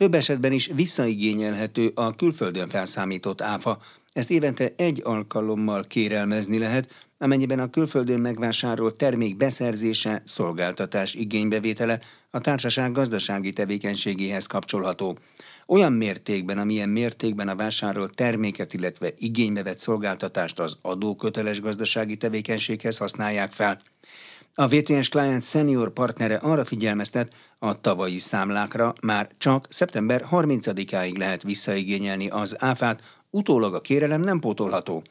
Több esetben is visszaigényelhető a külföldön felszámított áfa. Ezt évente egy alkalommal kérelmezni lehet, amennyiben a külföldön megvásárolt termék beszerzése, szolgáltatás igénybevétele a társaság gazdasági tevékenységéhez kapcsolható. Olyan mértékben, amilyen mértékben a vásárolt terméket, illetve igénybe szolgáltatást az adóköteles gazdasági tevékenységhez használják fel. A VTS Client senior partnere arra figyelmeztet, a tavalyi számlákra már csak szeptember 30-áig lehet visszaigényelni az áfát, utólag a kérelem nem pótolható.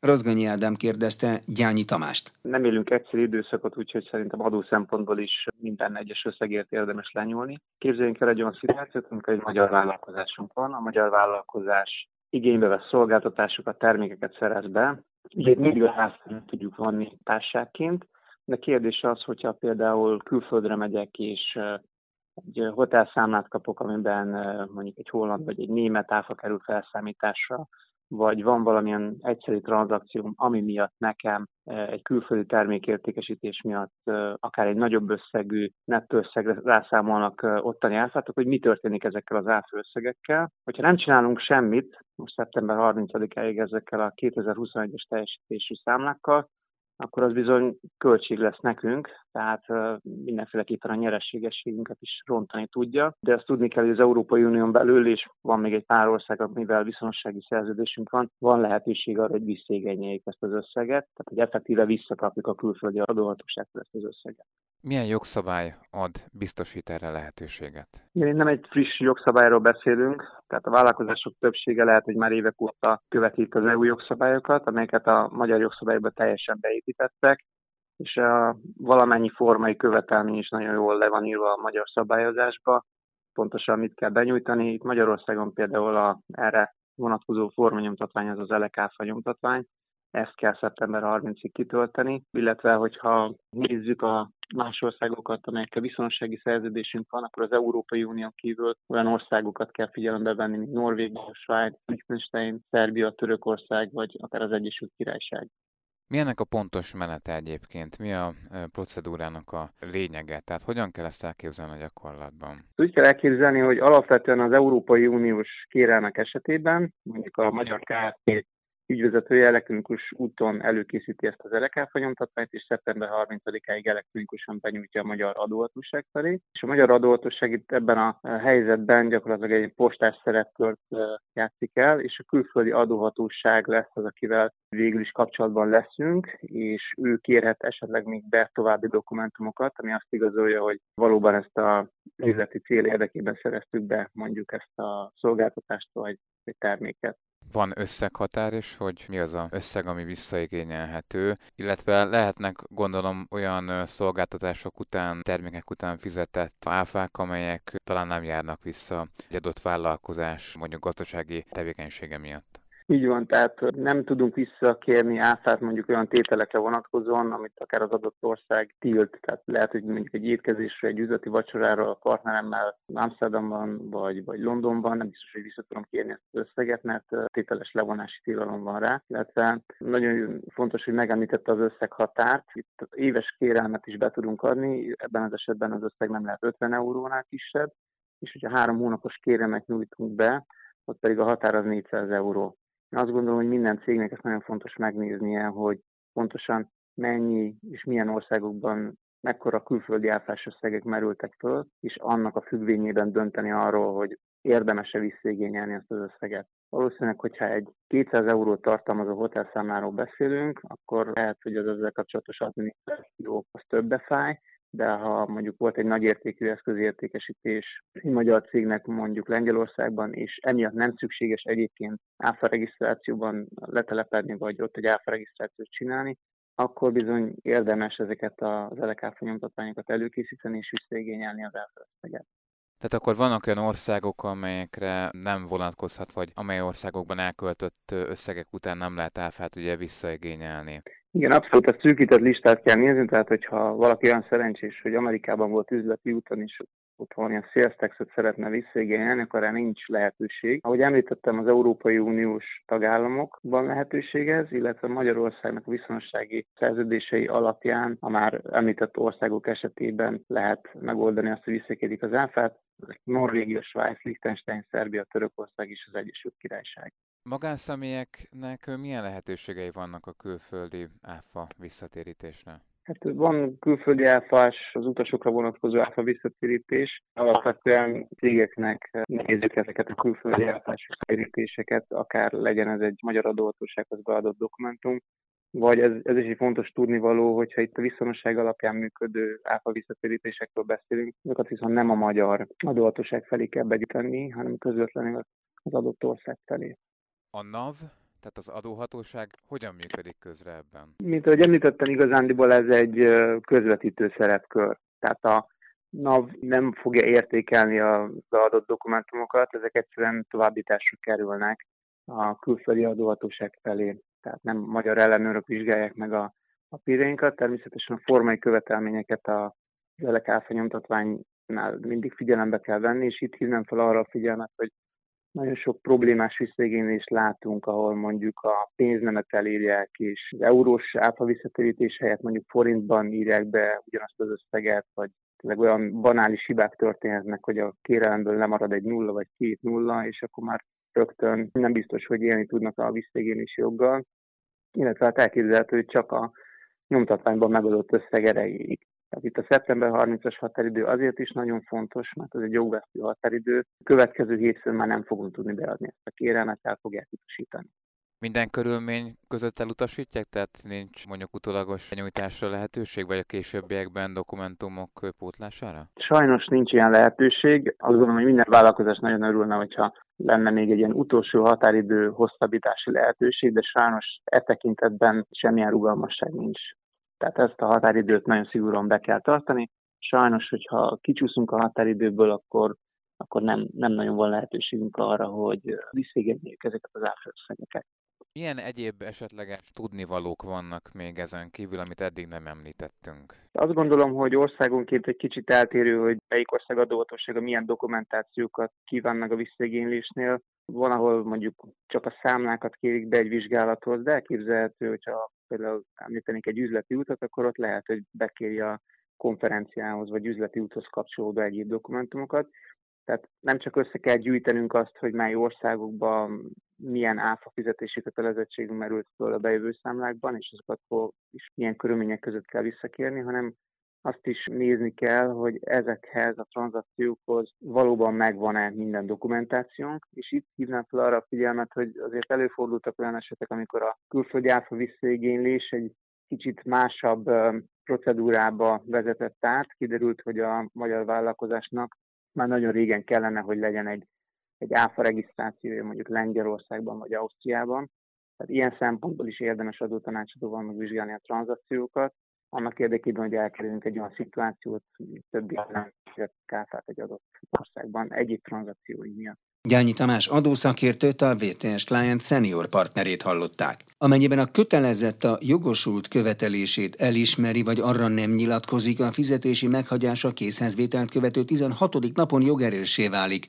Razganyi Ádám kérdezte Gyányi Tamást. Nem élünk egyszerű időszakot, úgyhogy szerintem adó szempontból is minden egyes összegért érdemes lenyúlni. Képzeljünk el egy olyan szituációt, amikor egy magyar vállalkozásunk van. A magyar vállalkozás igénybe vesz szolgáltatásokat, termékeket szerez be. Ugye mindig a házat tudjuk vonni társágként, de kérdés az, hogyha például külföldre megyek, és egy hotelszámlát kapok, amiben mondjuk egy holland vagy egy német áfa kerül felszámításra, vagy van valamilyen egyszerű tranzakcióm, ami miatt nekem egy külföldi termékértékesítés miatt akár egy nagyobb összegű nettó összegre rászámolnak ottani áfát, hogy mi történik ezekkel az áfa összegekkel. Hogyha nem csinálunk semmit, most szeptember 30-áig ezekkel a 2021-es teljesítésű számlákkal, akkor az bizony költség lesz nekünk, tehát mindenféleképpen a nyerességességünket is rontani tudja. De ezt tudni kell, hogy az Európai Unión belül, és van még egy pár ország, amivel viszonossági szerződésünk van, van lehetőség arra, hogy visszégényeljék ezt az összeget, tehát hogy effektíve visszakapjuk a külföldi adóhatóságtól ezt az összeget. Milyen jogszabály ad, biztosít erre lehetőséget? Igen, nem egy friss jogszabályról beszélünk, tehát a vállalkozások többsége lehet, hogy már évek óta követik az EU jogszabályokat, amelyeket a magyar jogszabályokba teljesen beépítettek, és a valamennyi formai követelmény is nagyon jól le van írva a magyar szabályozásba, pontosan mit kell benyújtani. Itt Magyarországon például a, erre vonatkozó formanyomtatvány az az LKF nyomtatvány, ezt kell szeptember 30-ig kitölteni, illetve hogyha nézzük a más országokat, amelyekkel viszonossági szerződésünk van, akkor az Európai Unión kívül olyan országokat kell figyelembe venni, mint Norvégia, Svájc, Liechtenstein, Szerbia, Törökország, vagy akár az Egyesült Királyság. Mi ennek a pontos menete egyébként? Mi a procedúrának a lényege? Tehát hogyan kell ezt elképzelni a gyakorlatban? Úgy kell elképzelni, hogy alapvetően az Európai Uniós kérelmek esetében, mondjuk a magyar KFT ügyvezetője elektronikus úton előkészíti ezt az LKF nyomtatványt, és szeptember 30-áig elektronikusan benyújtja a magyar adóhatóság felé. És a magyar adóhatóság itt ebben a helyzetben gyakorlatilag egy postás szerepkört játszik el, és a külföldi adóhatóság lesz az, akivel végül is kapcsolatban leszünk, és ő kérhet esetleg még be további dokumentumokat, ami azt igazolja, hogy valóban ezt a üzleti cél érdekében szereztük be mondjuk ezt a szolgáltatást vagy egy terméket. Van összeghatár is, hogy mi az a összeg, ami visszaigényelhető, illetve lehetnek gondolom olyan szolgáltatások után, termékek után fizetett áfák, amelyek talán nem járnak vissza egy adott vállalkozás mondjuk gazdasági tevékenysége miatt. Így van, tehát nem tudunk visszakérni áfát mondjuk olyan tételekre vonatkozóan, amit akár az adott ország tilt. Tehát lehet, hogy mondjuk egy étkezésre, egy üzleti vacsorára a partneremmel Amsterdamban vagy, vagy Londonban nem biztos, hogy vissza tudom kérni ezt az összeget, mert tételes levonási tilalom van rá. Illetve nagyon fontos, hogy megemlítette az összeghatárt. Itt éves kérelmet is be tudunk adni, ebben az esetben az összeg nem lehet 50 eurónál kisebb, és hogyha három hónapos kéremet nyújtunk be, ott pedig a határ az 400 euró. Azt gondolom, hogy minden cégnek ezt nagyon fontos megnéznie, hogy pontosan mennyi és milyen országokban mekkora külföldi áfás összegek merültek föl, és annak a függvényében dönteni arról, hogy érdemes-e visszaigényelni ezt az összeget. Valószínűleg, hogyha egy 200 eurót tartalmazó hotelszámláról beszélünk, akkor lehet, hogy az ezzel kapcsolatos adminisztráció az többe fáj, de ha mondjuk volt egy nagyértékű eszközértékesítés egy magyar cégnek mondjuk Lengyelországban, és emiatt nem szükséges egyébként áfa regisztrációban letelepedni, vagy ott egy áfa regisztrációt csinálni, akkor bizony érdemes ezeket az LKF nyomtatványokat előkészíteni és visszaigényelni az áfaösszeget. Tehát akkor vannak olyan országok, amelyekre nem vonatkozhat, vagy amely országokban elköltött összegek után nem lehet áfát ugye visszaigényelni. Igen, abszolút a szűkített listát kell nézni, tehát hogyha valaki olyan szerencsés, hogy Amerikában volt üzleti úton, és ott valamilyen sales taxot szeretne visszaigényelni, akkor erre nincs lehetőség. Ahogy említettem, az Európai Uniós tagállamokban lehetőség ez, illetve Magyarországnak a viszonossági szerződései alapján a már említett országok esetében lehet megoldani azt, hogy visszakérik az áfát. Norvégia, Svájc, Liechtenstein, Szerbia, Törökország és az Egyesült Királyság. Magánszemélyeknek milyen lehetőségei vannak a külföldi áfa visszatérítésre? Hát van külföldi áfás, az utasokra vonatkozó áfa visszatérítés. Alapvetően cégeknek nézzük ezeket a külföldi áfás visszatérítéseket, akár legyen ez egy magyar adóhatósághoz beadott dokumentum, vagy ez, ez is egy fontos tudnivaló, hogyha itt a viszonosság alapján működő áfa visszatérítésekről beszélünk, azokat viszont nem a magyar adóhatóság felé kell begyűjteni, hanem közvetlenül az adott ország felé. A NAV tehát az adóhatóság hogyan működik közre ebben? Mint ahogy említettem, igazándiból ez egy közvetítő szerepkör. Tehát a NAV nem fogja értékelni az adott dokumentumokat, ezek egyszerűen továbbításra kerülnek a külföldi adóhatóság felé. Tehát nem magyar ellenőrök vizsgálják meg a papírjainkat, természetesen a formai követelményeket a zelek áfanyomtatványnál mindig figyelembe kell venni, és itt hívnám fel arra a figyelmet, hogy nagyon sok problémás visszaigénylést látunk, ahol mondjuk a pénznemet elírják, és az eurós áfa visszatérítés helyett mondjuk forintban írják be ugyanazt az összeget, vagy tényleg olyan banális hibák történhetnek, hogy a kérelemből lemarad egy nulla vagy két nulla, és akkor már rögtön nem biztos, hogy élni tudnak a visszaigénylési joggal, illetve hát elképzelhető, hogy csak a nyomtatványban megadott összeg erejéig. Tehát itt a szeptember 30-as határidő azért is nagyon fontos, mert ez egy jogvesztő határidő. A következő hétfőn már nem fogunk tudni beadni ezt a kérelmet, el fogják utasítani. Minden körülmény között elutasítják, tehát nincs mondjuk utólagos nyújtásra lehetőség, vagy a későbbiekben dokumentumok pótlására? Sajnos nincs ilyen lehetőség. Azt gondolom, hogy minden vállalkozás nagyon örülne, hogyha lenne még egy ilyen utolsó határidő hosszabbítási lehetőség, de sajnos e tekintetben semmilyen rugalmasság nincs. Tehát ezt a határidőt nagyon szigorúan be kell tartani. Sajnos, hogyha kicsúszunk a határidőből, akkor, akkor nem, nem nagyon van lehetőségünk arra, hogy visszégedjék ezeket az áfölösszegeket. Milyen egyéb esetleges tudnivalók vannak még ezen kívül, amit eddig nem említettünk? Azt gondolom, hogy országonként egy kicsit eltérő, hogy melyik ország adóhatósága milyen dokumentációkat kíván meg a visszaigénylésnél. Van, ahol mondjuk csak a számlákat kérik be egy vizsgálathoz, de elképzelhető, hogyha például említenék egy üzleti utat, akkor ott lehet, hogy bekéri a konferenciához vagy üzleti úthoz kapcsolódó egyéb dokumentumokat. Tehát nem csak össze kell gyűjtenünk azt, hogy mely országokban milyen áfa fizetési kötelezettségünk merült föl a bejövő számlákban, és azokat is milyen körülmények között kell visszakérni, hanem azt is nézni kell, hogy ezekhez a tranzakciókhoz valóban megvan-e minden dokumentációnk, és itt hívnám fel arra a figyelmet, hogy azért előfordultak olyan esetek, amikor a külföldi áfa visszaigénylés egy kicsit másabb procedúrába vezetett át. Kiderült, hogy a magyar vállalkozásnak már nagyon régen kellene, hogy legyen egy, egy áfa regisztrációja mondjuk Lengyelországban vagy Ausztriában. Tehát ilyen szempontból is érdemes adótanácsadóval megvizsgálni a tranzakciókat, annak érdekében, hogy elkerüljünk egy olyan szituációt, hogy többi nem kártát egy adott országban egyéb tranzakciói miatt. Gyányi Tamás adószakértőt a VTS Client senior partnerét hallották. Amennyiben a kötelezett a jogosult követelését elismeri, vagy arra nem nyilatkozik, a fizetési meghagyása készhezvételt követő 16. napon jogerőssé válik.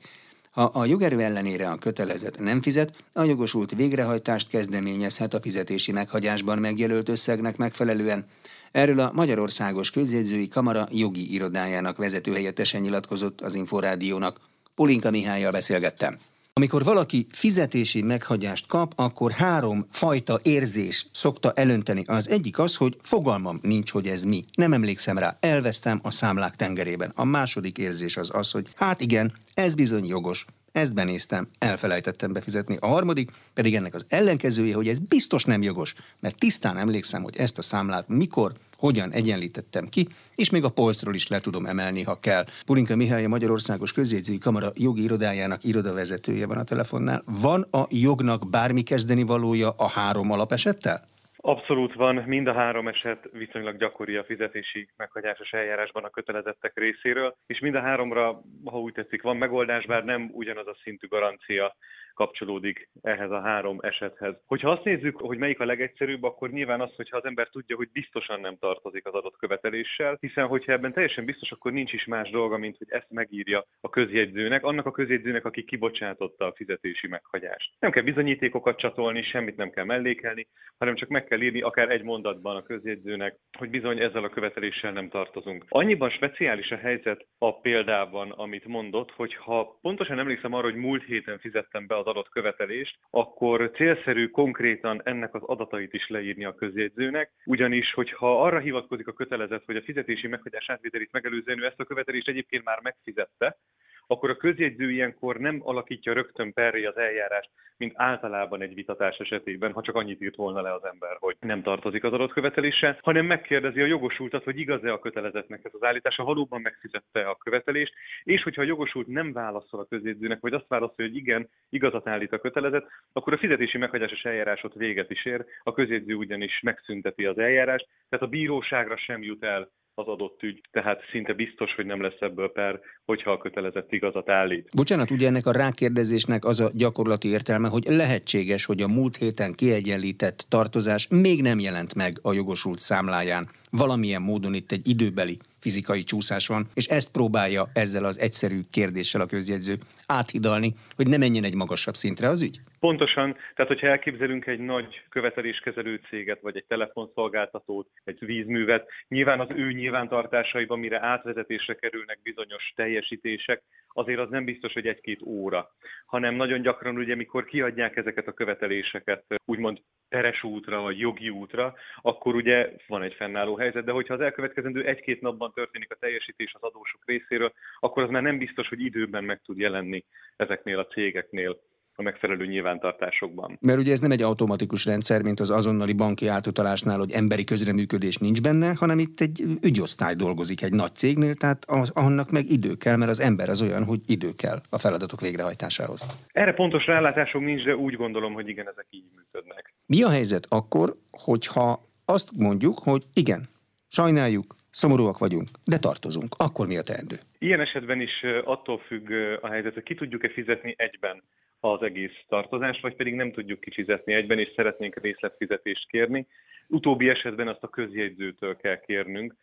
Ha a jogerő ellenére a kötelezet nem fizet, a jogosult végrehajtást kezdeményezhet a fizetési meghagyásban megjelölt összegnek megfelelően. Erről a Magyarországos Közjegyzői Kamara jogi irodájának vezetőhelyettesen nyilatkozott az Inforádiónak. Polinka Mihályjal beszélgettem. Amikor valaki fizetési meghagyást kap, akkor három fajta érzés szokta elönteni. Az egyik az, hogy fogalmam nincs, hogy ez mi. Nem emlékszem rá, elvesztem a számlák tengerében. A második érzés az az, hogy hát igen, ez bizony jogos. Ezt benéztem, elfelejtettem befizetni. A harmadik pedig ennek az ellenkezője, hogy ez biztos nem jogos, mert tisztán emlékszem, hogy ezt a számlát mikor, hogyan egyenlítettem ki, és még a polcról is le tudom emelni, ha kell. Pulinka Mihály, a Magyarországos Közjegyzői Kamara jogi irodájának irodavezetője van a telefonnál. Van a jognak bármi kezdeni valója a három alapesettel? Abszolút van, mind a három eset viszonylag gyakori a fizetési meghagyásos eljárásban a kötelezettek részéről, és mind a háromra, ha úgy tetszik, van megoldás, bár nem ugyanaz a szintű garancia kapcsolódik ehhez a három esethez. Hogyha azt nézzük, hogy melyik a legegyszerűbb, akkor nyilván az, hogyha az ember tudja, hogy biztosan nem tartozik az adott követeléssel, hiszen hogyha ebben teljesen biztos, akkor nincs is más dolga, mint hogy ezt megírja a közjegyzőnek, annak a közjegyzőnek, aki kibocsátotta a fizetési meghagyást. Nem kell bizonyítékokat csatolni, semmit nem kell mellékelni, hanem csak meg kell írni akár egy mondatban a közjegyzőnek, hogy bizony ezzel a követeléssel nem tartozunk. Annyiban speciális a helyzet a példában, amit mondott, hogy ha pontosan emlékszem arra, hogy múlt héten fizettem be az adott követelést, akkor célszerű konkrétan ennek az adatait is leírni a közjegyzőnek, ugyanis, hogyha arra hivatkozik a kötelezet, hogy a fizetési meghagyás átvételét megelőzően ő ezt a követelést egyébként már megfizette, akkor a közjegyző ilyenkor nem alakítja rögtön perré az eljárást, mint általában egy vitatás esetében, ha csak annyit írt volna le az ember, hogy nem tartozik az adott követelése, hanem megkérdezi a jogosultat, hogy igaz-e a kötelezetnek ez az állítása, valóban megfizette a követelést, és hogyha a jogosult nem válaszol a közjegyzőnek, vagy azt válaszolja, hogy igen, igazat állít a kötelezet, akkor a fizetési meghagyásos eljárásot véget is ér, a közjegyző ugyanis megszünteti az eljárást, tehát a bíróságra sem jut el az adott ügy, tehát szinte biztos, hogy nem lesz ebből per, hogyha a kötelezett igazat állít. Bocsánat, ugye ennek a rákérdezésnek az a gyakorlati értelme, hogy lehetséges, hogy a múlt héten kiegyenlített tartozás még nem jelent meg a jogosult számláján. Valamilyen módon itt egy időbeli fizikai csúszás van, és ezt próbálja ezzel az egyszerű kérdéssel a közjegyző áthidalni, hogy ne menjen egy magasabb szintre az ügy? Pontosan, tehát hogyha elképzelünk egy nagy követeléskezelő céget, vagy egy telefonszolgáltatót, egy vízművet, nyilván az ő nyilvántartásaiban, mire átvezetésre kerülnek bizonyos teljesítések, azért az nem biztos, hogy egy-két óra, hanem nagyon gyakran ugye, mikor kiadják ezeket a követeléseket, úgymond teres útra, vagy jogi útra, akkor ugye van egy fennálló helyzet, de hogyha az elkövetkezendő egy-két napban történik a teljesítés az adósok részéről, akkor az már nem biztos, hogy időben meg tud jelenni ezeknél a cégeknél a megfelelő nyilvántartásokban. Mert ugye ez nem egy automatikus rendszer, mint az azonnali banki átutalásnál, hogy emberi közreműködés nincs benne, hanem itt egy ügyosztály dolgozik egy nagy cégnél, tehát az, annak meg idő kell, mert az ember az olyan, hogy idő kell a feladatok végrehajtásához. Erre pontos rálátásom nincs, de úgy gondolom, hogy igen, ezek így működnek. Mi a helyzet akkor, hogyha azt mondjuk, hogy igen, sajnáljuk, Szomorúak vagyunk, de tartozunk. Akkor mi a teendő? Ilyen esetben is attól függ a helyzet, hogy ki tudjuk-e fizetni egyben az egész tartozást, vagy pedig nem tudjuk kifizetni egyben, és szeretnénk részletfizetést kérni. Utóbbi esetben azt a közjegyzőtől kell kérnünk,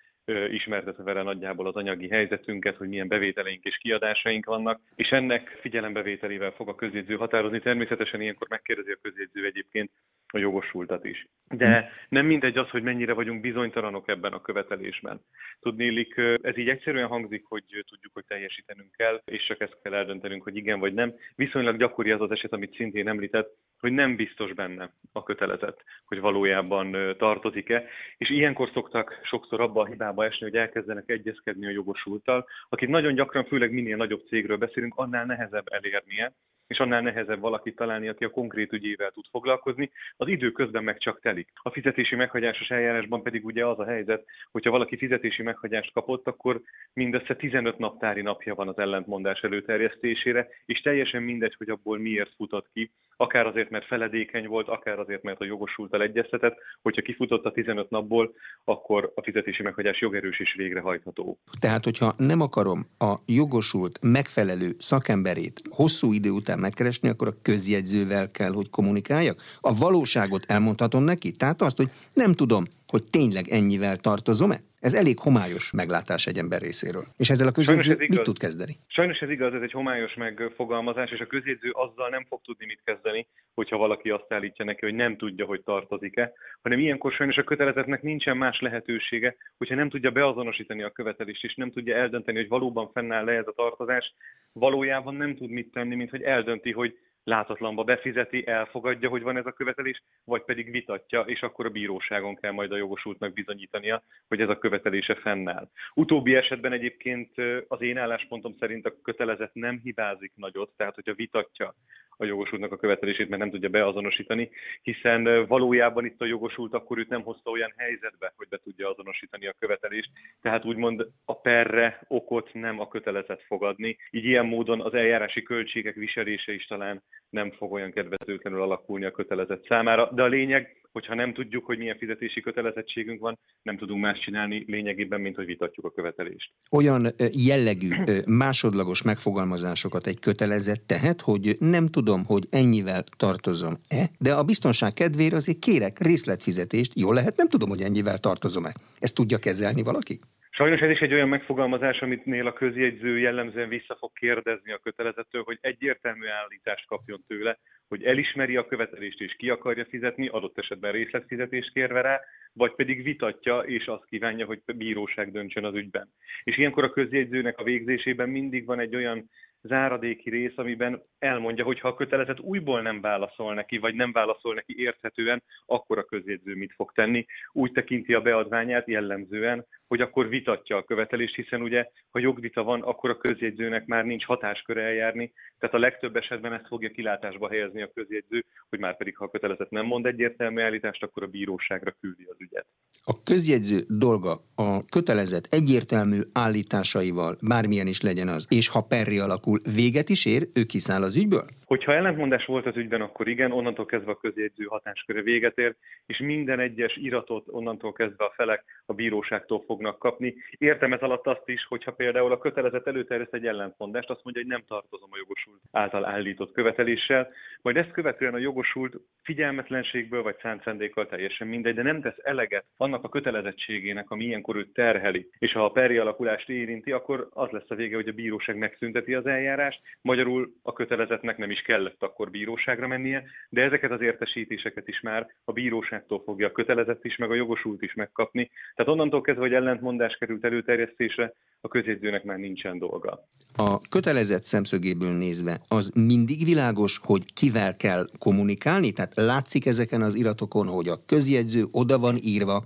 ismertetve vele nagyjából az anyagi helyzetünket, hogy milyen bevételeink és kiadásaink vannak, és ennek figyelembevételével fog a közjegyző határozni. Természetesen ilyenkor megkérdezi a közjegyző egyébként a jogosultat is. De nem mindegy az, hogy mennyire vagyunk bizonytalanok ebben a követelésben. Tudnélik, ez így egyszerűen hangzik, hogy tudjuk, hogy teljesítenünk kell, és csak ezt kell eldöntenünk, hogy igen vagy nem. Viszonylag gyakori az az eset, amit szintén említett, hogy nem biztos benne a kötelezet, hogy valójában tartozik-e. És ilyenkor szoktak sokszor abba a hibába esni, hogy elkezdenek egyezkedni a jogosulttal, akit nagyon gyakran, főleg minél nagyobb cégről beszélünk, annál nehezebb elérnie, és annál nehezebb valakit találni, aki a konkrét ügyével tud foglalkozni, az idő közben meg csak telik. A fizetési meghagyásos eljárásban pedig ugye az a helyzet, hogyha valaki fizetési meghagyást kapott, akkor mindössze 15 naptári napja van az ellentmondás előterjesztésére, és teljesen mindegy, hogy abból miért futott ki, akár azért, mert feledékeny volt, akár azért, mert a jogosultal egyeztetett, hogyha kifutott a 15 napból, akkor a fizetési meghagyás jogerős és végrehajtható. Tehát, hogyha nem akarom a jogosult megfelelő szakemberét hosszú idő után kell megkeresni, akkor a közjegyzővel kell, hogy kommunikáljak? A valóságot elmondhatom neki? Tehát azt, hogy nem tudom, hogy tényleg ennyivel tartozom-e? Ez elég homályos meglátás egy ember részéről. És ezzel a közjegyző mit tud kezdeni? Sajnos ez igaz, ez egy homályos megfogalmazás, és a közjegyző azzal nem fog tudni mit kezdeni, hogyha valaki azt állítja neki, hogy nem tudja, hogy tartozik-e, hanem ilyenkor sajnos a kötelezetnek nincsen más lehetősége, hogyha nem tudja beazonosítani a követelést, és nem tudja eldönteni, hogy valóban fennáll le ez a tartozás, valójában nem tud mit tenni, mint hogy eldönti, hogy látatlanba befizeti, elfogadja, hogy van ez a követelés, vagy pedig vitatja, és akkor a bíróságon kell majd a jogosultnak bizonyítania, hogy ez a követelése fennáll. Utóbbi esetben egyébként az én álláspontom szerint a kötelezet nem hibázik nagyot, tehát hogyha vitatja a jogosultnak a követelését, mert nem tudja beazonosítani, hiszen valójában itt a jogosult akkor őt nem hozta olyan helyzetbe, hogy be tudja azonosítani a követelést, tehát úgymond a perre okot nem a kötelezet fogadni. Így ilyen módon az eljárási költségek viselése is talán nem fog olyan kedvezőtlenül alakulni a kötelezet számára, de a lényeg, hogyha nem tudjuk, hogy milyen fizetési kötelezettségünk van, nem tudunk más csinálni lényegében, mint hogy vitatjuk a követelést. Olyan jellegű másodlagos megfogalmazásokat egy kötelezett tehet, hogy nem tudom, hogy ennyivel tartozom-e, de a biztonság kedvére azért kérek részletfizetést, jól lehet, nem tudom, hogy ennyivel tartozom-e. Ezt tudja kezelni valaki? Sajnos ez is egy olyan megfogalmazás, amitnél a közjegyző jellemzően vissza fog kérdezni a kötelezettől, hogy egyértelmű állítást kapjon tőle, hogy elismeri a követelést és ki akarja fizetni, adott esetben részletfizetést kérve rá, vagy pedig vitatja és azt kívánja, hogy bíróság döntsön az ügyben. És ilyenkor a közjegyzőnek a végzésében mindig van egy olyan záradéki rész, amiben elmondja, hogy ha a kötelezet újból nem válaszol neki, vagy nem válaszol neki érthetően, akkor a közjegyző mit fog tenni. Úgy tekinti a beadványát jellemzően, hogy akkor vitatja a követelést, hiszen ugye, ha jogvita van, akkor a közjegyzőnek már nincs hatásköre eljárni, tehát a legtöbb esetben ezt fogja kilátásba helyezni a közjegyző, hogy már pedig, ha a kötelezet nem mond egyértelmű állítást, akkor a bíróságra küldi az ügyet. A közjegyző dolga a kötelezet egyértelmű állításaival, bármilyen is legyen az, és ha perri alakul, véget is ér, ő kiszáll az ügyből? Hogyha ellentmondás volt az ügyben, akkor igen, onnantól kezdve a közjegyző hatásköre véget ér, és minden egyes iratot onnantól kezdve a felek a bíróságtól fognak kapni. Értem ez alatt azt is, hogyha például a kötelezet előterjeszt egy ellentmondást, azt mondja, hogy nem tartozom a jogosult által állított követeléssel, majd ezt követően a jogosult figyelmetlenségből vagy szántszendékkal teljesen mindegy, de nem tesz eleget annak a kötelezettségének, ami ilyenkor őt terheli, és ha a peri alakulást érinti, akkor az lesz a vége, hogy a bíróság megszünteti az eljárást, magyarul a kötelezetnek nem is kellett akkor bíróságra mennie, de ezeket az értesítéseket is már a bíróságtól fogja a kötelezett is, meg a jogosult is megkapni. Tehát onnantól kezdve, hogy ellentmondás került előterjesztésre, a közjegyzőnek már nincsen dolga. A kötelezett szemszögéből nézve az mindig világos, hogy kivel kell kommunikálni? Tehát látszik ezeken az iratokon, hogy a közjegyző oda van írva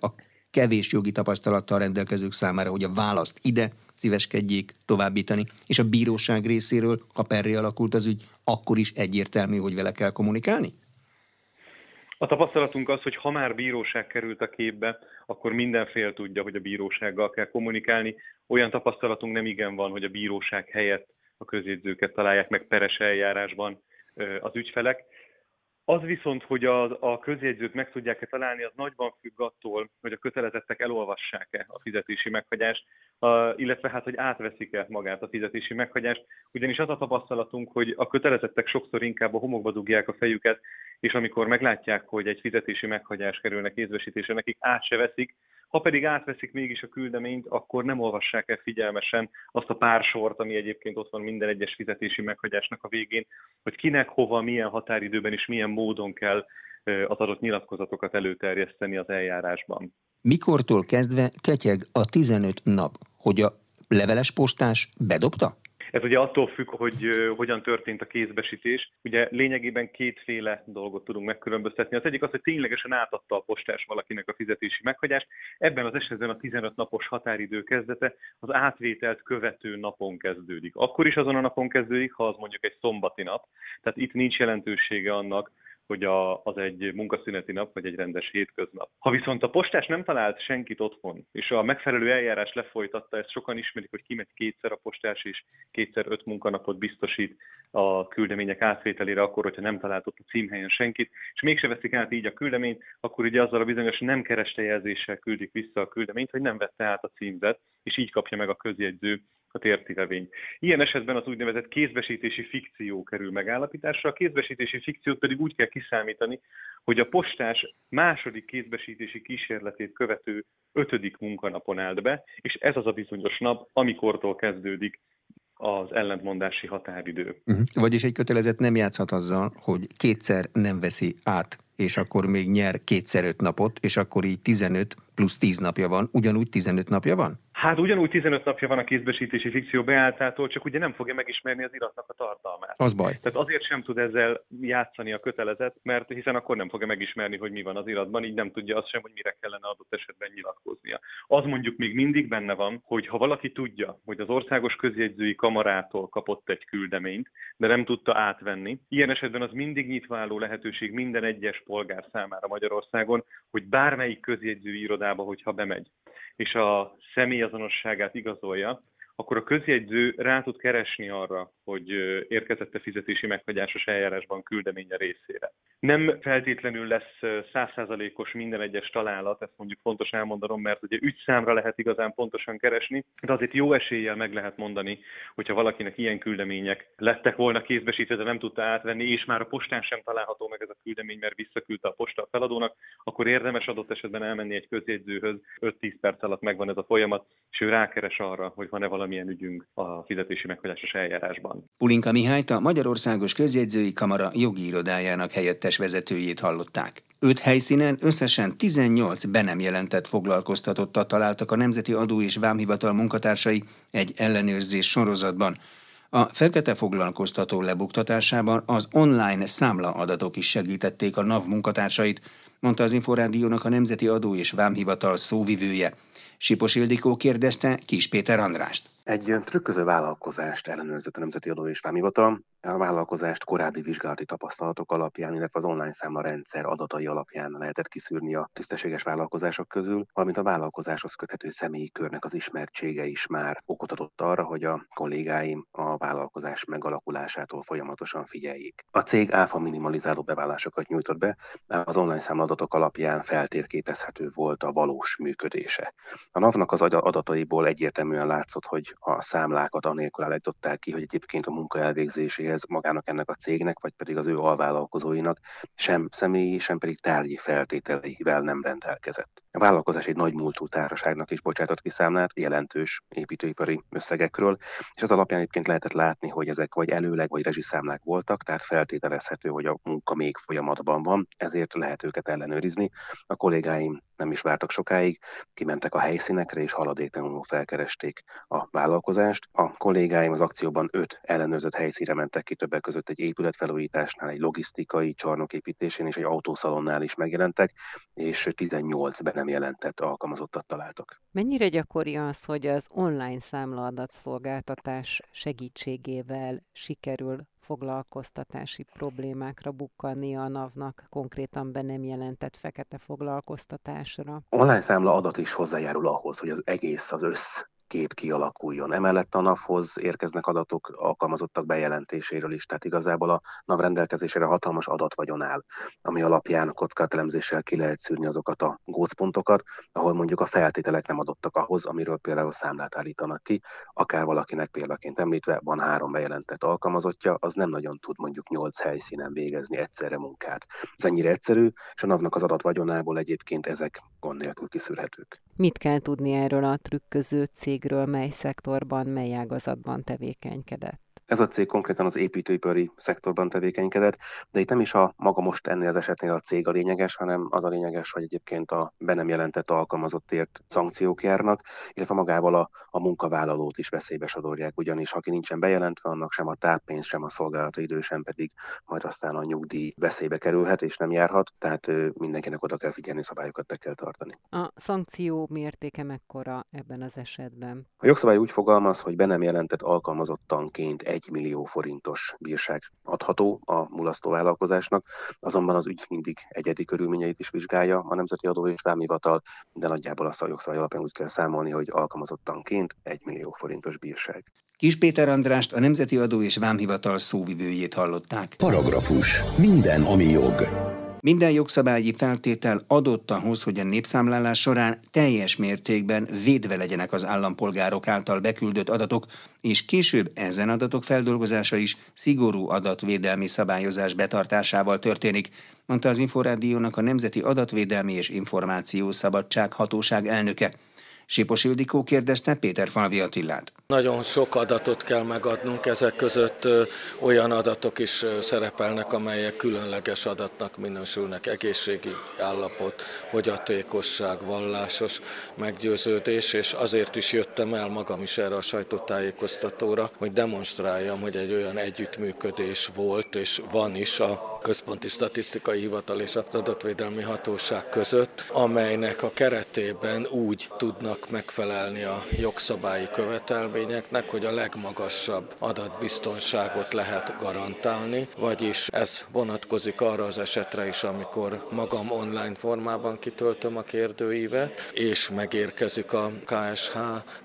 a kevés jogi tapasztalattal rendelkezők számára, hogy a választ ide szíveskedjék továbbítani, és a bíróság részéről, ha perré alakult az ügy, akkor is egyértelmű, hogy vele kell kommunikálni? A tapasztalatunk az, hogy ha már bíróság került a képbe, akkor mindenfél tudja, hogy a bírósággal kell kommunikálni. Olyan tapasztalatunk nem igen van, hogy a bíróság helyett a közjegyzőket találják meg peres eljárásban az ügyfelek. Az viszont, hogy a, a közjegyzőt meg tudják-e találni, az nagyban függ attól, hogy a kötelezettek elolvassák-e a fizetési meghagyást, illetve hát, hogy átveszik-e magát a fizetési meghagyást. Ugyanis az a tapasztalatunk, hogy a kötelezettek sokszor inkább a homokba dugják a fejüket, és amikor meglátják, hogy egy fizetési meghagyás kerülnek kézbesítésre, nekik át se veszik, ha pedig átveszik mégis a küldeményt, akkor nem olvassák el figyelmesen azt a pár sort, ami egyébként ott van minden egyes fizetési meghagyásnak a végén, hogy kinek, hova, milyen határidőben és milyen módon kell az adott nyilatkozatokat előterjeszteni az eljárásban. Mikortól kezdve ketyeg a 15 nap, hogy a leveles postás bedobta? Ez ugye attól függ, hogy hogyan történt a kézbesítés. Ugye lényegében kétféle dolgot tudunk megkülönböztetni. Az egyik az, hogy ténylegesen átadta a postás valakinek a fizetési meghagyást. Ebben az esetben a 15 napos határidő kezdete az átvételt követő napon kezdődik. Akkor is azon a napon kezdődik, ha az mondjuk egy szombati nap. Tehát itt nincs jelentősége annak, hogy a, az egy munkaszüneti nap, vagy egy rendes hétköznap. Ha viszont a postás nem talált senkit otthon, és a megfelelő eljárás lefolytatta, ezt sokan ismerik, hogy kimegy kétszer a postás, és kétszer öt munkanapot biztosít a küldemények átvételére, akkor, hogyha nem talált ott a címhelyen senkit, és mégse veszik át így a küldeményt, akkor ugye azzal a bizonyos nem kereste jelzéssel küldik vissza a küldeményt, hogy nem vette át a címzet, és így kapja meg a közjegyző a térti levény. Ilyen esetben az úgynevezett kézbesítési fikció kerül megállapításra, a kézbesítési fikciót pedig úgy kell kiszámítani, hogy a postás második kézbesítési kísérletét követő ötödik munkanapon állt be, és ez az a bizonyos nap, amikortól kezdődik az ellentmondási határidő. Uh-huh. Vagyis egy kötelezet nem játszhat azzal, hogy kétszer nem veszi át, és akkor még nyer kétszer öt napot, és akkor így 15 plusz 10 napja van. Ugyanúgy 15 napja van? Hát ugyanúgy 15 napja van a kézbesítési fikció beálltától, csak ugye nem fogja megismerni az iratnak a tartalmát. Az baj. Tehát azért sem tud ezzel játszani a kötelezet, mert hiszen akkor nem fogja megismerni, hogy mi van az iratban, így nem tudja azt sem, hogy mire kellene adott esetben nyilatkoznia. Az mondjuk még mindig benne van, hogy ha valaki tudja, hogy az országos közjegyzői kamarától kapott egy küldeményt, de nem tudta átvenni, ilyen esetben az mindig nyitva álló lehetőség minden egyes polgár számára Magyarországon, hogy bármelyik közjegyzői irodába, hogyha bemegy, és a személyazonosságát igazolja, akkor a közjegyző rá tud keresni arra, hogy érkezett-e fizetési meghagyásos eljárásban küldeménye részére. Nem feltétlenül lesz százszázalékos minden egyes találat, ezt mondjuk fontos elmondanom, mert ugye ügyszámra lehet igazán pontosan keresni, de azért jó eséllyel meg lehet mondani, hogyha valakinek ilyen küldemények lettek volna kézbesítve, de nem tudta átvenni, és már a postán sem található meg ez a küldemény, mert visszaküldte a posta a feladónak, akkor érdemes adott esetben elmenni egy közjegyzőhöz, 5-10 perc alatt megvan ez a folyamat, és ő rákeres arra, hogy van-e valamilyen ügyünk a fizetési meghagyásos eljárásban. Pulinka Mihályt a Magyarországos Közjegyzői Kamara jogi irodájának helyettes vezetőjét hallották. Öt helyszínen összesen 18 be nem jelentett foglalkoztatottat találtak a Nemzeti Adó és Vámhivatal munkatársai egy ellenőrzés sorozatban. A fekete foglalkoztató lebuktatásában az online számla adatok is segítették a NAV munkatársait, mondta az Inforádiónak a Nemzeti Adó és Vámhivatal szóvivője. Sipos Ildikó kérdezte Kis Péter Andrást. Egy trükköző vállalkozást ellenőrzött a Nemzeti Adó és Vámhivatal. A vállalkozást korábbi vizsgálati tapasztalatok alapján, illetve az online számla rendszer adatai alapján lehetett kiszűrni a tisztességes vállalkozások közül, valamint a vállalkozáshoz köthető személyi körnek az ismertsége is már okot adott arra, hogy a kollégáim a vállalkozás megalakulásától folyamatosan figyeljék. A cég áfa minimalizáló bevállásokat nyújtott be, az online számladatok alapján feltérképezhető volt a valós működése. A NAV-nak az adataiból egyértelműen látszott, hogy a számlákat anélkül állították ki, hogy egyébként a munka elvégzéséhez magának ennek a cégnek, vagy pedig az ő alvállalkozóinak sem személyi, sem pedig tárgyi feltételeivel nem rendelkezett. A vállalkozás egy nagy múltú társaságnak is bocsátott ki számlát jelentős építőipari összegekről, és az alapján egyébként lehetett látni, hogy ezek vagy előleg, vagy rezsiszámlák voltak, tehát feltételezhető, hogy a munka még folyamatban van, ezért lehet őket ellenőrizni. A kollégáim nem is vártak sokáig, kimentek a helyszínekre, és haladéktalanul felkeresték a vállalkozást. A kollégáim az akcióban öt ellenőrzött helyszínre mentek ki, többek között egy épületfelújításnál, egy logisztikai csarnoképítésén és egy autószalonnál is megjelentek, és 18 be nem jelentett alkalmazottat találtak. Mennyire gyakori az, hogy az online számlaadatszolgáltatás segítségével sikerül foglalkoztatási problémákra bukkanni a NAV-nak, konkrétan be nem jelentett fekete foglalkoztatásra. Online számla adat is hozzájárul ahhoz, hogy az egész, az össz kép kialakuljon. Emellett a NAV-hoz érkeznek adatok alkalmazottak bejelentéséről is, tehát igazából a NAV rendelkezésére hatalmas adatvagyon áll, ami alapján a kockázatelemzéssel ki lehet szűrni azokat a gócpontokat, ahol mondjuk a feltételek nem adottak ahhoz, amiről például számlát állítanak ki, akár valakinek példaként említve van három bejelentett alkalmazottja, az nem nagyon tud mondjuk nyolc helyszínen végezni egyszerre munkát. Ez ennyire egyszerű, és a NAV-nak az adatvagyonából egyébként ezek gond nélkül kiszűrhetők. Mit kell tudni erről a trükköző cégről, mely szektorban, mely ágazatban tevékenykedett? Ez a cég konkrétan az építőipari szektorban tevékenykedett, de itt nem is a maga most ennél az esetnél a cég a lényeges, hanem az a lényeges, hogy egyébként a be nem jelentett alkalmazottért szankciók járnak, illetve magával a, a munkavállalót is veszélybe sodorják, ugyanis aki nincsen bejelentve, annak sem a táppénz, sem a szolgálati idő, sem pedig majd aztán a nyugdíj veszélybe kerülhet és nem járhat, tehát mindenkinek oda kell figyelni, szabályokat be kell tartani. A szankció mértéke mekkora ebben az esetben? A jogszabály úgy fogalmaz, hogy be nem jelentett alkalmazottanként egy 1 millió forintos bírság adható a mulasztó vállalkozásnak, azonban az ügy mindig egyedi körülményeit is vizsgálja a Nemzeti Adó és Vámhivatal, de nagyjából azt a jogszabály alapján úgy kell számolni, hogy alkalmazottanként 1 millió forintos bírság. Kis Péter Andrást, a Nemzeti Adó és Vámhivatal szóvivőjét hallották. Paragrafus. Minden, ami jog. Minden jogszabályi feltétel adott ahhoz, hogy a népszámlálás során teljes mértékben védve legyenek az állampolgárok által beküldött adatok, és később ezen adatok feldolgozása is szigorú adatvédelmi szabályozás betartásával történik, mondta az Inforádiónak a Nemzeti Adatvédelmi és Információ Szabadság Hatóság elnöke. Sipos Ildikó kérdezte Péter Falvi Attillát. Nagyon sok adatot kell megadnunk, ezek között olyan adatok is szerepelnek, amelyek különleges adatnak minősülnek, egészségi állapot, fogyatékosság, vallásos meggyőződés, és azért is jöttem el magam is erre a sajtótájékoztatóra, hogy demonstráljam, hogy egy olyan együttműködés volt, és van is a Központi Statisztikai Hivatal és az Adatvédelmi Hatóság között, amelynek a keretében úgy tudnak megfelelni a jogszabályi követelményeknek, hogy a legmagasabb adatbiztonságot lehet garantálni, vagyis ez vonatkozik arra az esetre is, amikor magam online formában kitöltöm a kérdőívet, és megérkezik a KSH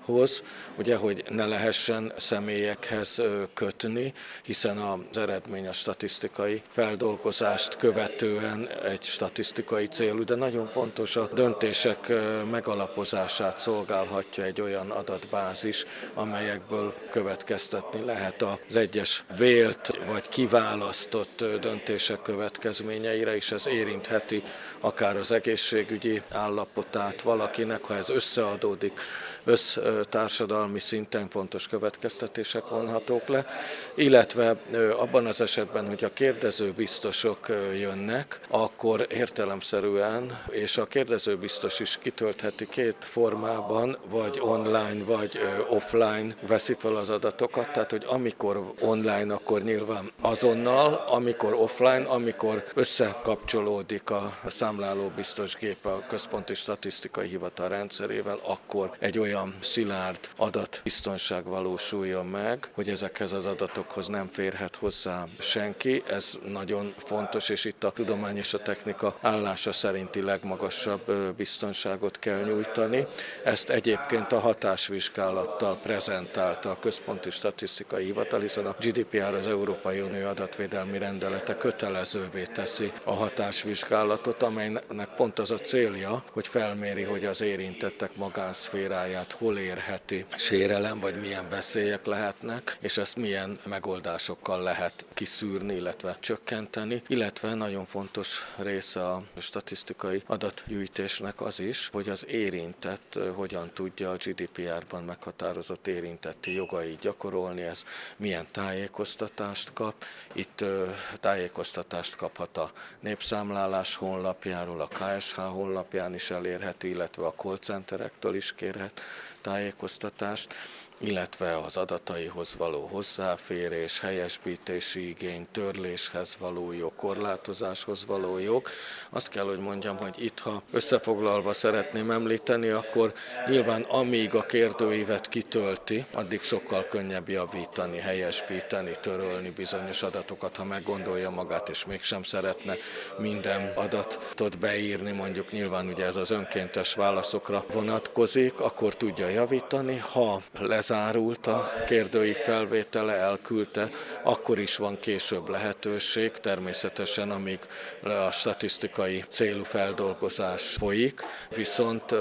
hoz, ugye, hogy ne lehessen személyekhez kötni, hiszen az eredmény a statisztikai feldolgozást követően egy statisztikai célú, de nagyon fontos a döntések megalapozását szolgálhatja egy olyan adatbázis, amelyekből következtetni lehet az egyes vélt vagy kiválasztott döntések következményeire, és ez érintheti akár az egészségügyi állapotát valakinek, ha ez összeadódik, össztársadalmi szinten fontos következtetések vonhatók le, illetve abban az esetben, hogy a kérdező biztosok jönnek, akkor értelemszerűen, és a kérdező biztos is kitöltheti két formában, vagy online, vagy offline veszi fel az adatokat, tehát hogy amikor online, akkor nyilván azonnal, amikor offline, amikor összekapcsolódik a számláló biztos gép a Központi Statisztikai Hivatal rendszerével, akkor egy olyan szilárd adatbiztonság valósuljon meg, hogy ezekhez az adatokhoz nem férhet hozzá senki. Ez nagyon fontos, és itt a tudomány és a technika állása szerinti legmagasabb biztonságot kell nyújtani. Ezt egyébként a hatásvizsgálattal prezentálta a Központi Statisztikai Hivatal, hiszen a GDPR az Európai Unió adatvédelmi rendelete kötelezővé teszi a hatásvizsgálatot, amelynek pont az a célja, hogy felméri, hogy az érintettek magánszféráját hol érheti sérelem, vagy milyen veszélyek lehetnek, és ezt milyen megoldásokkal lehet kiszűrni, illetve csökkenteni, illetve nagyon fontos része a statisztikai adatgyűjtésnek az is, hogy az érintett hogyan tudja a GDPR-ban meghatározott érintetti jogait gyakorolni, ez milyen tájékoztatást kap. Itt tájékoztatást kaphat a népszámlálás honlapjáról, a KSH honlapján is elérhető, illetve a call centerektől is kérhet tájékoztatást illetve az adataihoz való hozzáférés, helyesbítési igény, törléshez való jog, korlátozáshoz való jog. Azt kell, hogy mondjam, hogy itt, ha összefoglalva szeretném említeni, akkor nyilván amíg a kérdőívet kitölti, addig sokkal könnyebb javítani, helyesbíteni, törölni bizonyos adatokat, ha meggondolja magát, és mégsem szeretne minden adatot beírni, mondjuk nyilván ugye ez az önkéntes válaszokra vonatkozik, akkor tudja javítani, ha lezár lezárult a kérdői felvétele, elküldte, akkor is van később lehetőség, természetesen amíg a statisztikai célú feldolgozás folyik, viszont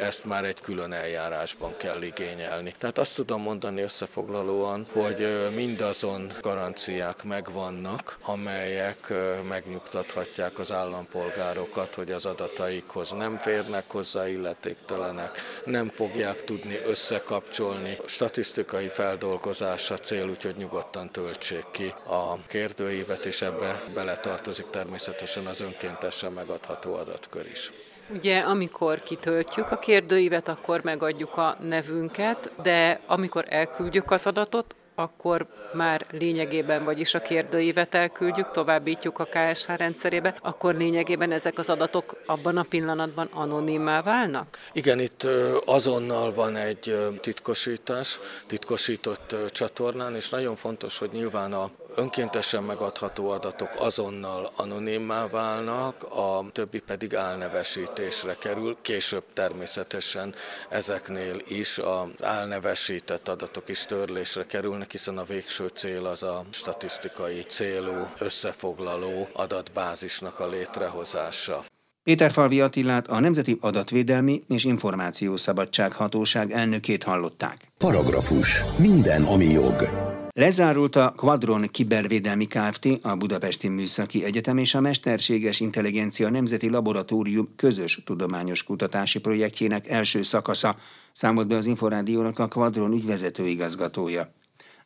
ezt már egy külön eljárásban kell igényelni. Tehát azt tudom mondani összefoglalóan, hogy mindazon garanciák megvannak, amelyek megnyugtathatják az állampolgárokat, hogy az adataikhoz nem férnek hozzá illetéktelenek, nem fogják tudni összekapcsolni statisztikai feldolgozása cél, úgyhogy nyugodtan töltsék ki a kérdőívet, és ebbe beletartozik természetesen az önkéntesen megadható adatkör is. Ugye, amikor kitöltjük a kérdőívet, akkor megadjuk a nevünket, de amikor elküldjük az adatot, akkor már lényegében, vagyis a kérdőívet elküldjük, továbbítjuk a KSH rendszerébe, akkor lényegében ezek az adatok abban a pillanatban anonimmá válnak? Igen, itt azonnal van egy titkosítás, titkosított csatornán, és nagyon fontos, hogy nyilván a önkéntesen megadható adatok azonnal anonimmá válnak, a többi pedig álnevesítésre kerül. Később természetesen ezeknél is az álnevesített adatok is törlésre kerülnek, hiszen a végső cél az a statisztikai célú összefoglaló adatbázisnak a létrehozása. Péter Falvi Attilát a Nemzeti Adatvédelmi és Információszabadság Hatóság elnökét hallották. Paragrafus. Minden, ami jog. Lezárult a Quadron Kibervédelmi Kft., a Budapesti Műszaki Egyetem és a Mesterséges Intelligencia Nemzeti Laboratórium közös tudományos kutatási projektjének első szakasza, számolt be az Inforádiónak a Quadron ügyvezető igazgatója.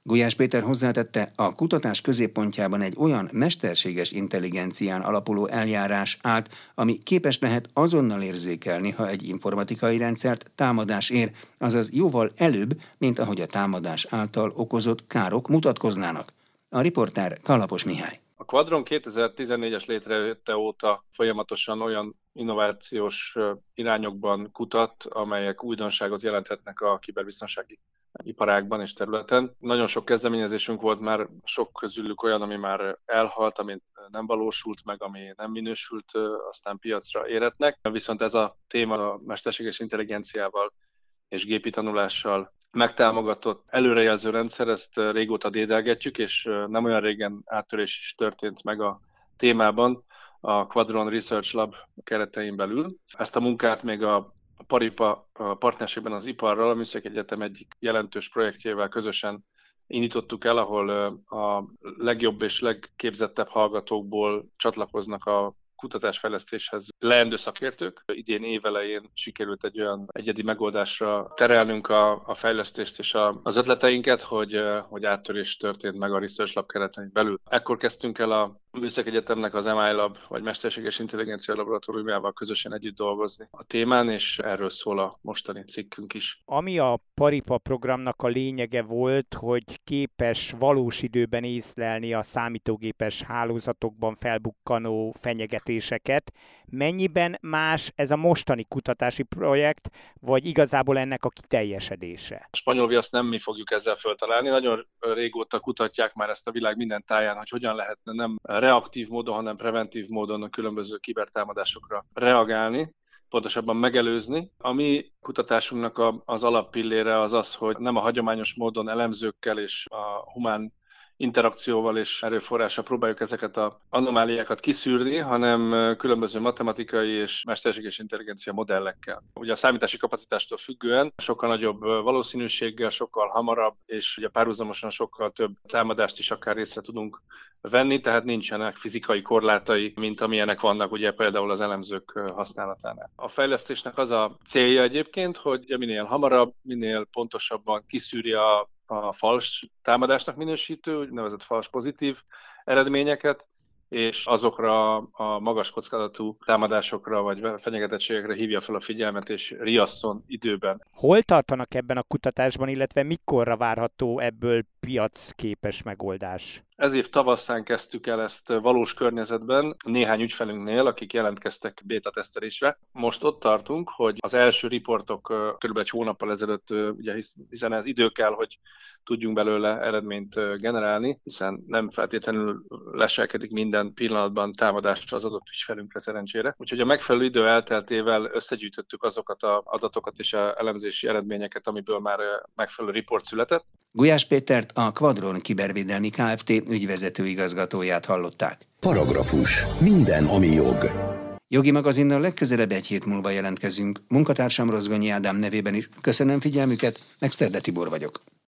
Gulyás Péter hozzátette, a kutatás középpontjában egy olyan mesterséges intelligencián alapuló eljárás állt, ami képes lehet azonnal érzékelni, ha egy informatikai rendszert támadás ér, azaz jóval előbb, mint ahogy a támadás által okozott károk mutatkoznának. A riportár Kalapos Mihály. A Quadron 2014-es létrejötte óta folyamatosan olyan innovációs irányokban kutat, amelyek újdonságot jelenthetnek a kiberbiztonsági iparágban és területen. Nagyon sok kezdeményezésünk volt már, sok közülük olyan, ami már elhalt, ami nem valósult meg, ami nem minősült aztán piacra éretnek. Viszont ez a téma a mesterséges intelligenciával és gépi tanulással megtámogatott előrejelző rendszer, ezt régóta dédelgetjük, és nem olyan régen áttörés is történt meg a témában a Quadron Research Lab keretein belül. Ezt a munkát még a Paripa partnerségben az iparral, a Műszaki Egyetem egyik jelentős projektjével közösen indítottuk el, ahol a legjobb és legképzettebb hallgatókból csatlakoznak a kutatásfejlesztéshez leendő szakértők. Idén évelején sikerült egy olyan egyedi megoldásra terelnünk a, a fejlesztést és a, az ötleteinket, hogy, hogy áttörés történt meg a Research Lab keretein belül. Ekkor kezdtünk el a Műszaki Egyetemnek az MI Lab, vagy Mesterséges Intelligencia Laboratóriumával közösen együtt dolgozni a témán, és erről szól a mostani cikkünk is. Ami a Paripa programnak a lényege volt, hogy képes valós időben észlelni a számítógépes hálózatokban felbukkanó fenyegetéseket, mennyiben más ez a mostani kutatási projekt, vagy igazából ennek a kiteljesedése? A spanyol viaszt nem mi fogjuk ezzel föltalálni, nagyon régóta kutatják már ezt a világ minden táján, hogy hogyan lehetne nem reaktív módon, hanem preventív módon a különböző kibertámadásokra reagálni pontosabban megelőzni. A mi kutatásunknak az alappillére az az, hogy nem a hagyományos módon elemzőkkel és a humán interakcióval és erőforrással próbáljuk ezeket a anomáliákat kiszűrni, hanem különböző matematikai és mesterséges intelligencia modellekkel. Ugye a számítási kapacitástól függően sokkal nagyobb valószínűséggel, sokkal hamarabb, és ugye párhuzamosan sokkal több támadást is akár részre tudunk venni, tehát nincsenek fizikai korlátai, mint amilyenek vannak ugye például az elemzők használatánál. A fejlesztésnek az a célja egyébként, hogy minél hamarabb, minél pontosabban kiszűri a a fals támadásnak minősítő, úgynevezett fals pozitív eredményeket, és azokra a magas kockázatú támadásokra vagy fenyegetettségekre hívja fel a figyelmet, és riasszon időben. Hol tartanak ebben a kutatásban, illetve mikorra várható ebből piacképes megoldás? Ez év tavasszán kezdtük el ezt valós környezetben néhány ügyfelünknél, akik jelentkeztek beta tesztelésre. Most ott tartunk, hogy az első riportok kb. egy hónappal ezelőtt, ugye hiszen ez idő kell, hogy tudjunk belőle eredményt generálni, hiszen nem feltétlenül leselkedik minden pillanatban támadásra az adott ügyfelünkre szerencsére. Úgyhogy a megfelelő idő elteltével összegyűjtöttük azokat az adatokat és a elemzési eredményeket, amiből már megfelelő riport született. Gulyás Pétert a Quadron Kibervédelmi Kft. ügyvezető igazgatóját hallották. Paragrafus. Minden, ami jog. Jogi magazinnal legközelebb egy hét múlva jelentkezünk. Munkatársam Rozgonyi Ádám nevében is. Köszönöm figyelmüket, Exterde Tibor vagyok.